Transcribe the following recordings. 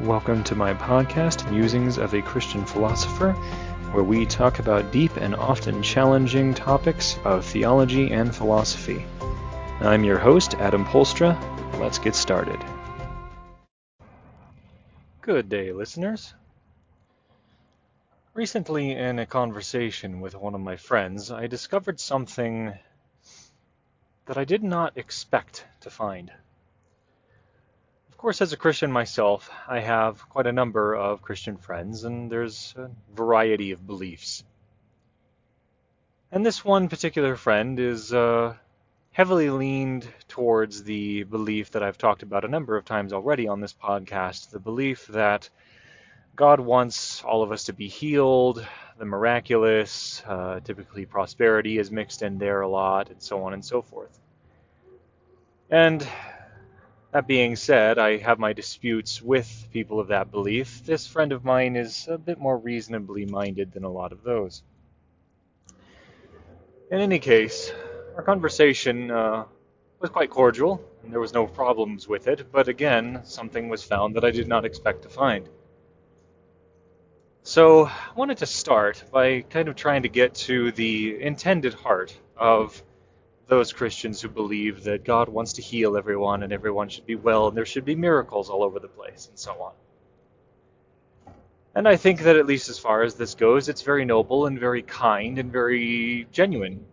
Welcome to my podcast, Musings of a Christian Philosopher, where we talk about deep and often challenging topics of theology and philosophy. I'm your host, Adam Polstra. Let's get started. Good day, listeners. Recently, in a conversation with one of my friends, I discovered something that I did not expect to find. Of course, as a Christian myself, I have quite a number of Christian friends, and there's a variety of beliefs. And this one particular friend is uh, heavily leaned towards the belief that I've talked about a number of times already on this podcast the belief that God wants all of us to be healed, the miraculous, uh, typically prosperity is mixed in there a lot, and so on and so forth. And that being said, I have my disputes with people of that belief. This friend of mine is a bit more reasonably minded than a lot of those. In any case, our conversation uh, was quite cordial, and there was no problems with it, but again, something was found that I did not expect to find. So, I wanted to start by kind of trying to get to the intended heart of those Christians who believe that God wants to heal everyone and everyone should be well and there should be miracles all over the place and so on. And I think that at least as far as this goes, it's very noble and very kind and very genuine.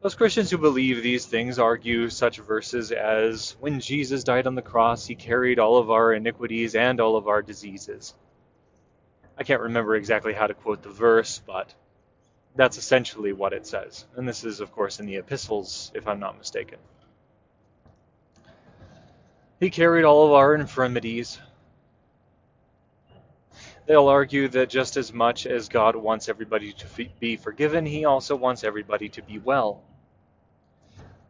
Those Christians who believe these things argue such verses as, When Jesus died on the cross, he carried all of our iniquities and all of our diseases. I can't remember exactly how to quote the verse, but that's essentially what it says. And this is, of course, in the epistles, if I'm not mistaken. He carried all of our infirmities. They'll argue that just as much as God wants everybody to be forgiven, he also wants everybody to be well.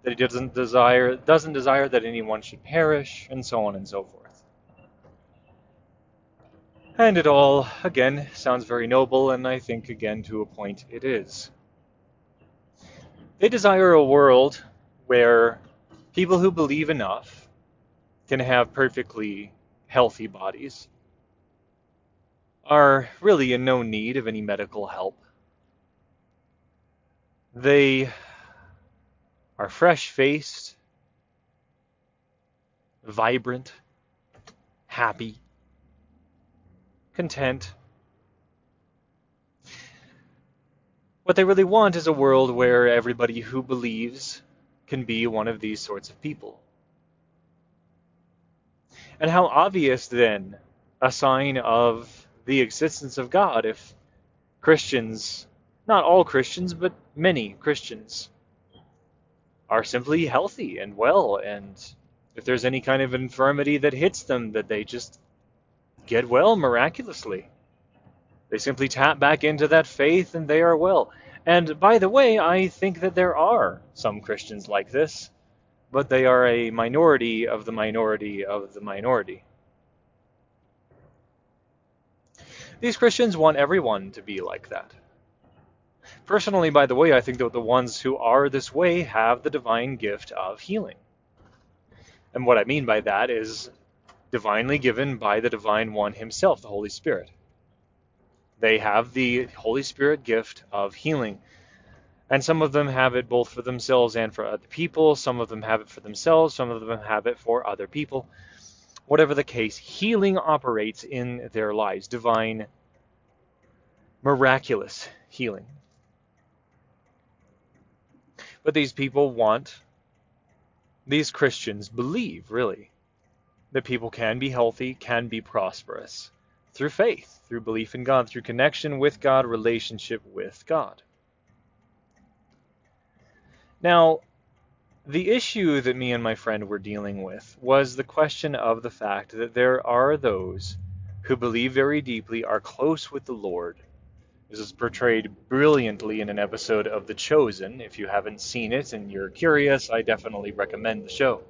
That he doesn't desire doesn't desire that anyone should perish, and so on and so forth. And it all, again, sounds very noble, and I think, again, to a point, it is. They desire a world where people who believe enough can have perfectly healthy bodies, are really in no need of any medical help. They are fresh faced, vibrant, happy content. What they really want is a world where everybody who believes can be one of these sorts of people. And how obvious then a sign of the existence of God if Christians, not all Christians, but many Christians, are simply healthy and well, and if there's any kind of infirmity that hits them, that they just get well miraculously. They simply tap back into that faith and they are well. And by the way, I think that there are some Christians like this, but they are a minority of the minority of the minority. These Christians want everyone to be like that. Personally, by the way, I think that the ones who are this way have the divine gift of healing. And what I mean by that is divinely given by the Divine One Himself, the Holy Spirit. They have the Holy Spirit gift of healing. And some of them have it both for themselves and for other people. Some of them have it for themselves. Some of them have it for other people. Whatever the case, healing operates in their lives. Divine, miraculous healing. But these people want, these Christians believe, really, that people can be healthy, can be prosperous through faith, through belief in God, through connection with God, relationship with God. Now, the issue that me and my friend were dealing with was the question of the fact that there are those who believe very deeply, are close with the Lord. This is portrayed brilliantly in an episode of The Chosen. If you haven't seen it and you're curious, I definitely recommend the show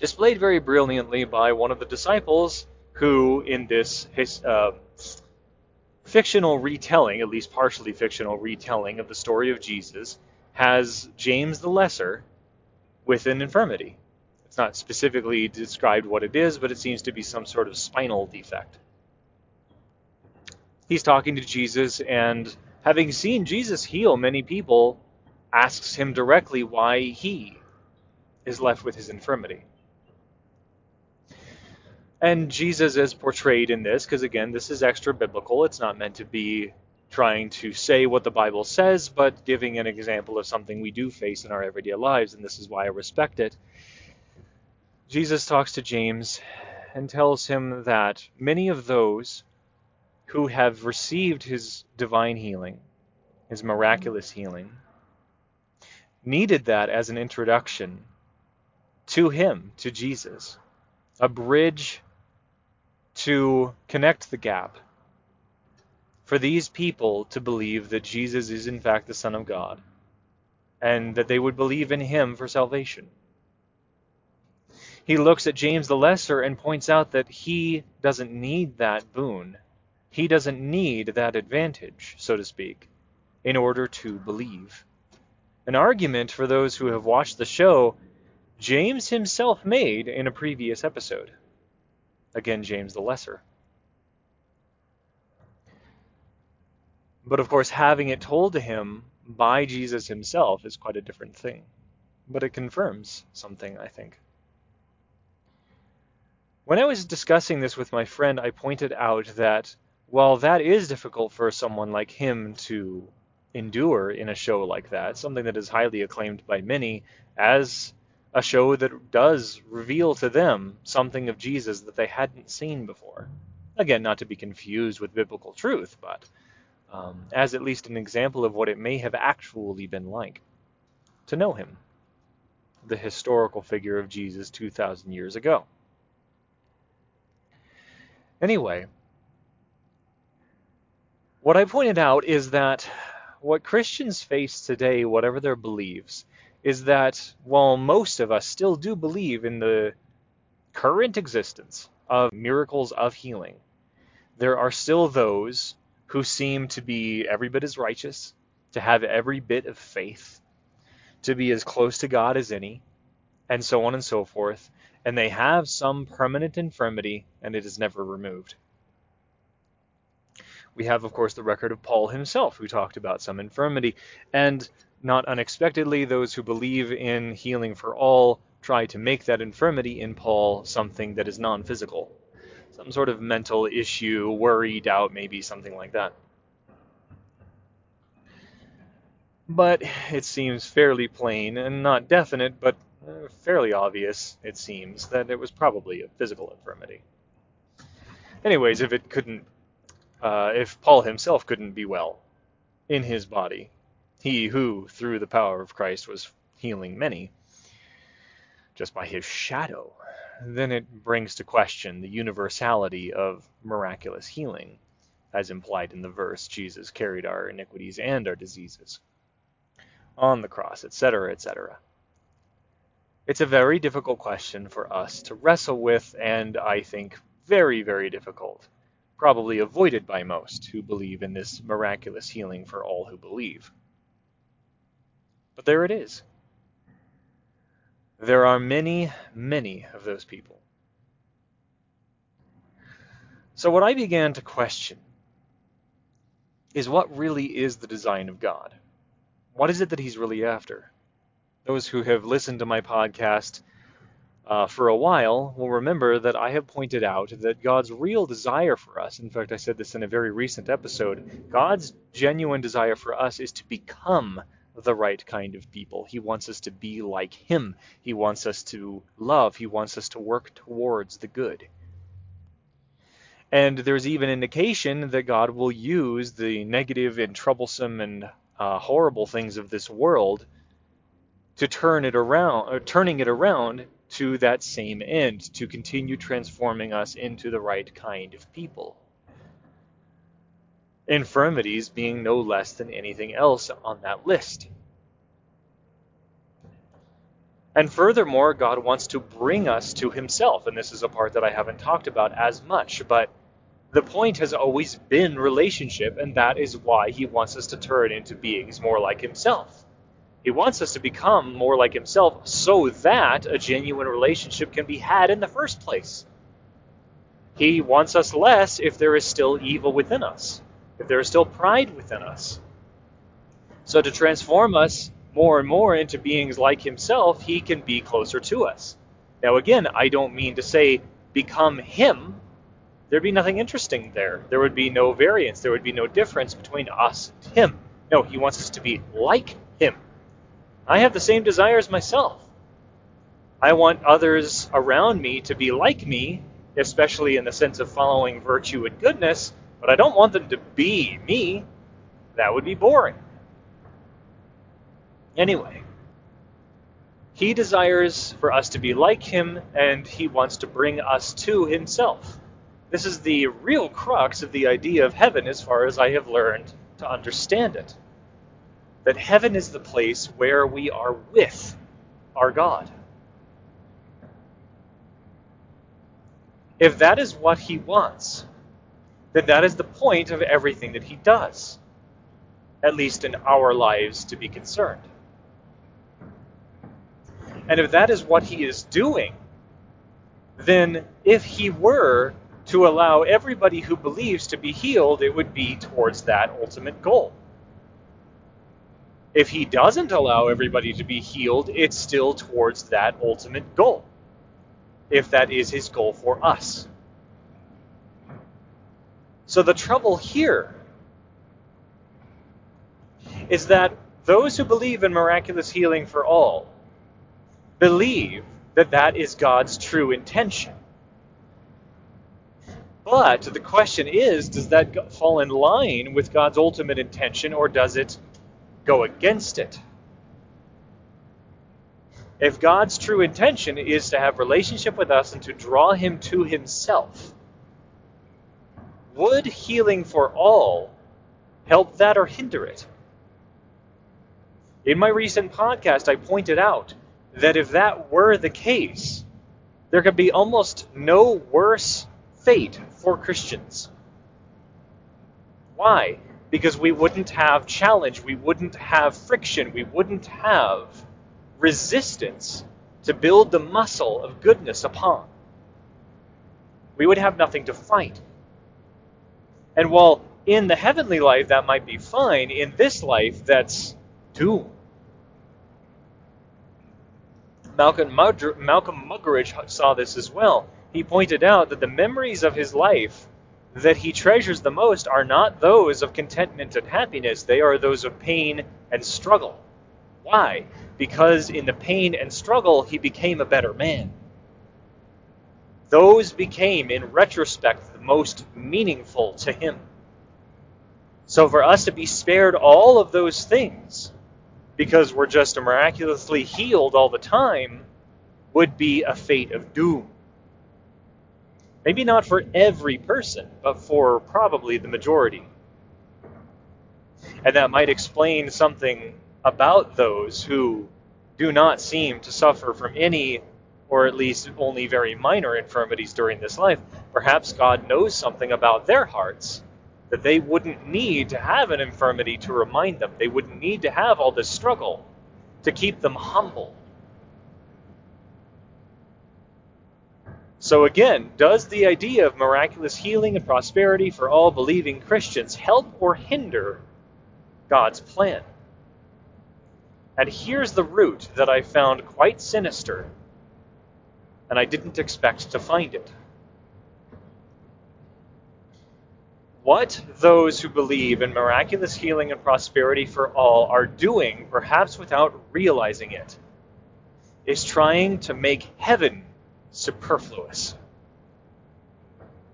displayed very brilliantly by one of the disciples who, in this his, uh, fictional retelling, at least partially fictional retelling of the story of Jesus, has James the Lesser with an infirmity. It's not specifically described what it is, but it seems to be some sort of spinal defect. He's talking to Jesus, and having seen Jesus heal many people, asks him directly why he is left with his infirmity. And Jesus is portrayed in this, because again, this is extra biblical. It's not meant to be trying to say what the Bible says, but giving an example of something we do face in our everyday lives, and this is why I respect it. Jesus talks to James and tells him that many of those who have received his divine healing, his miraculous healing, needed that as an introduction to him, to Jesus, a bridge to connect the gap for these people to believe that Jesus is in fact the Son of God and that they would believe in him for salvation. He looks at James the Lesser and points out that he doesn't need that boon. He doesn't need that advantage, so to speak, in order to believe. An argument for those who have watched the show, James himself made in a previous episode. Again, James the Lesser. But of course, having it told to him by Jesus himself is quite a different thing. But it confirms something, I think. When I was discussing this with my friend, I pointed out that while that is difficult for someone like him to endure in a show like that, something that is highly acclaimed by many as a show that does reveal to them something of Jesus that they hadn't seen before. Again, not to be confused with biblical truth, but um, as at least an example of what it may have actually been like to know him, the historical figure of Jesus 2,000 years ago. Anyway, what I pointed out is that what Christians face today, whatever their beliefs, is that while most of us still do believe in the current existence of miracles of healing, there are still those who seem to be every bit as righteous, to have every bit of faith, to be as close to God as any, and so on and so forth, and they have some permanent infirmity and it is never removed. We have, of course, the record of Paul himself, who talked about some infirmity, and not unexpectedly, those who believe in healing for all try to make that infirmity in Paul something that is non physical some sort of mental issue, worry, doubt, maybe something like that. But it seems fairly plain and not definite, but uh, fairly obvious, it seems, that it was probably a physical infirmity. Anyways, if it couldn't, uh, if Paul himself couldn't be well in his body, he who, through the power of Christ, was healing many, just by his shadow, then it brings to question the universality of miraculous healing, as implied in the verse Jesus carried our iniquities and our diseases on the cross, etc., etc. It's a very difficult question for us to wrestle with, and I think very, very difficult, probably avoided by most who believe in this miraculous healing for all who believe. But there it is. There are many, many of those people. So what I began to question is what really is the design of God? What is it that he's really after? Those who have listened to my podcast uh, for a while will remember that I have pointed out that God's real desire for us, in fact, I said this in a very recent episode, God's genuine desire for us is to become the right kind of people. He wants us to be like Him. He wants us to love. He wants us to work towards the good. And there's even indication that God will use the negative and troublesome and uh, horrible things of this world to turn it around, or turning it around to that same end, to continue transforming us into the right kind of people infirmities being no less than anything else on that list. And furthermore, God wants to bring us to Himself. And this is a part that I haven't talked about as much, but the point has always been relationship, and that is why He wants us to turn into beings more like Himself. He wants us to become more like Himself so that a genuine relationship can be had in the first place. He wants us less if there is still evil within us, if there is still pride within us. So, to transform us more and more into beings like Himself, He can be closer to us. Now, again, I don't mean to say become Him. There'd be nothing interesting there. There would be no variance. There would be no difference between us and Him. No, He wants us to be like Him. I have the same desires myself. I want others around me to be like me, especially in the sense of following virtue and goodness, but I don't want them to be me. That would be boring. Anyway, he desires for us to be like him, and he wants to bring us to himself. This is the real crux of the idea of heaven as far as I have learned to understand it. That heaven is the place where we are with our God. If that is what he wants, then that is the point of everything that he does, at least in our lives to be concerned. And if that is what he is doing, then if he were to allow everybody who believes to be healed, it would be towards that ultimate goal. If he doesn't allow everybody to be healed, it's still towards that ultimate goal, if that is his goal for us. So the trouble here is that those who believe in miraculous healing for all believe that that is God's true intention. But the question is does that fall in line with God's ultimate intention or does it go against it? If God's true intention is to have relationship with us and to draw him to himself, would healing for all help that or hinder it? In my recent podcast, I pointed out that if that were the case, there could be almost no worse fate for Christians. Why? Because we wouldn't have challenge, we wouldn't have friction, we wouldn't have resistance to build the muscle of goodness upon. We would have nothing to fight. And while in the heavenly life that might be fine, in this life that's doom. Malcolm, Malcolm Muggeridge saw this as well. He pointed out that the memories of his life that he treasures the most are not those of contentment and happiness, they are those of pain and struggle. Why? Because in the pain and struggle, he became a better man. Those became, in retrospect, the most meaningful to him. So for us to be spared all of those things, because we're just miraculously healed all the time would be a fate of doom. Maybe not for every person, but for probably the majority. And that might explain something about those who do not seem to suffer from any, or at least only very minor infirmities during this life. Perhaps God knows something about their hearts that they wouldn't need to have an infirmity to remind them. They wouldn't need to have all this struggle to keep them humble. So, again, does the idea of miraculous healing and prosperity for all believing Christians help or hinder God's plan? And here's the root that I found quite sinister, and I didn't expect to find it. what those who believe in miraculous healing and prosperity for all are doing, perhaps without realizing it, is trying to make heaven superfluous.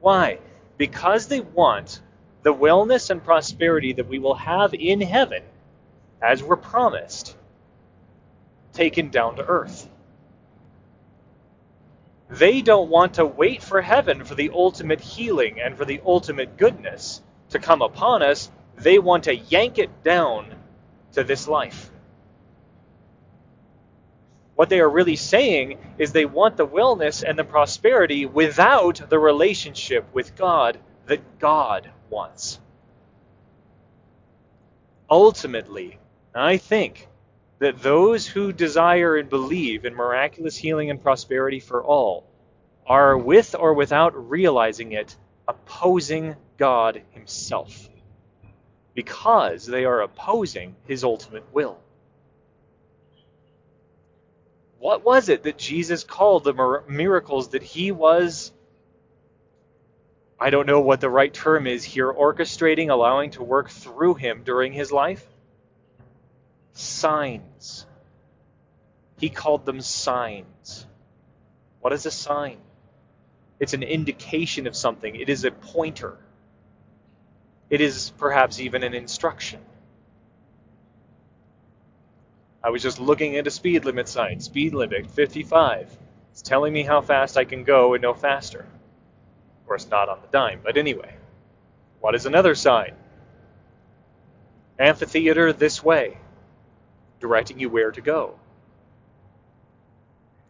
Why? Because they want the wellness and prosperity that we will have in heaven, as we're promised, taken down to earth. They don't want to wait for heaven for the ultimate healing and for the ultimate goodness to come upon us. They want to yank it down to this life. What they are really saying is they want the wellness and the prosperity without the relationship with God that God wants. Ultimately, I think that those who desire and believe in miraculous healing and prosperity for all are, with or without realizing it, opposing God Himself because they are opposing His ultimate will. What was it that Jesus called the miracles that He was I don't know what the right term is here, orchestrating, allowing to work through him during his life? Signs. He called them signs. What is a sign? It's an indication of something, it is a pointer. It is perhaps even an instruction. I was just looking at a speed limit sign, speed limit 55. It's telling me how fast I can go and no faster. Of course, not on the dime, but anyway. What is another sign? Amphitheater this way, directing you where to go.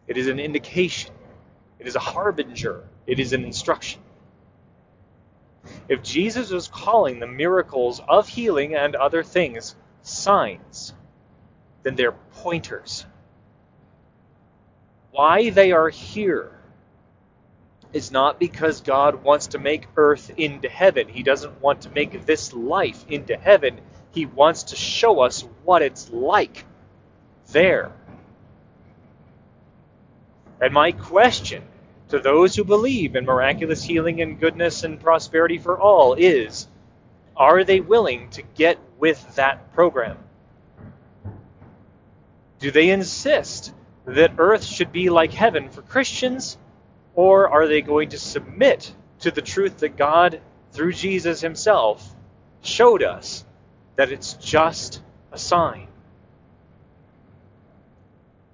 It is an indication. It is a harbinger. It is an instruction. If Jesus was calling the miracles of healing and other things signs, then they're pointers. Why they are here is not because God wants to make earth into heaven. He doesn't want to make this life into heaven. He wants to show us what it's like there. And my question to those who believe in miraculous healing and goodness and prosperity for all is are they willing to get with that program? Do they insist that earth should be like heaven for Christians? Or are they going to submit to the truth that God, through Jesus himself, showed us that it's just a sign?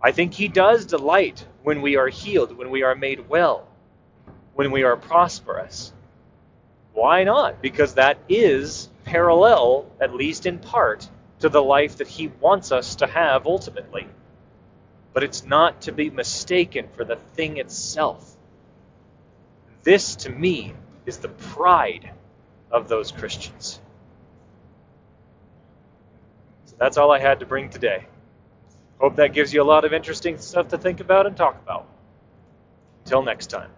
I think he does delight when we are healed, when we are made well, when we are prosperous. Why not? Because that is parallel, at least in part, to the life that he wants us to have ultimately. But it's not to be mistaken for the thing itself. This, to me, is the pride of those Christians. So that's all I had to bring today. Hope that gives you a lot of interesting stuff to think about and talk about. Until next time.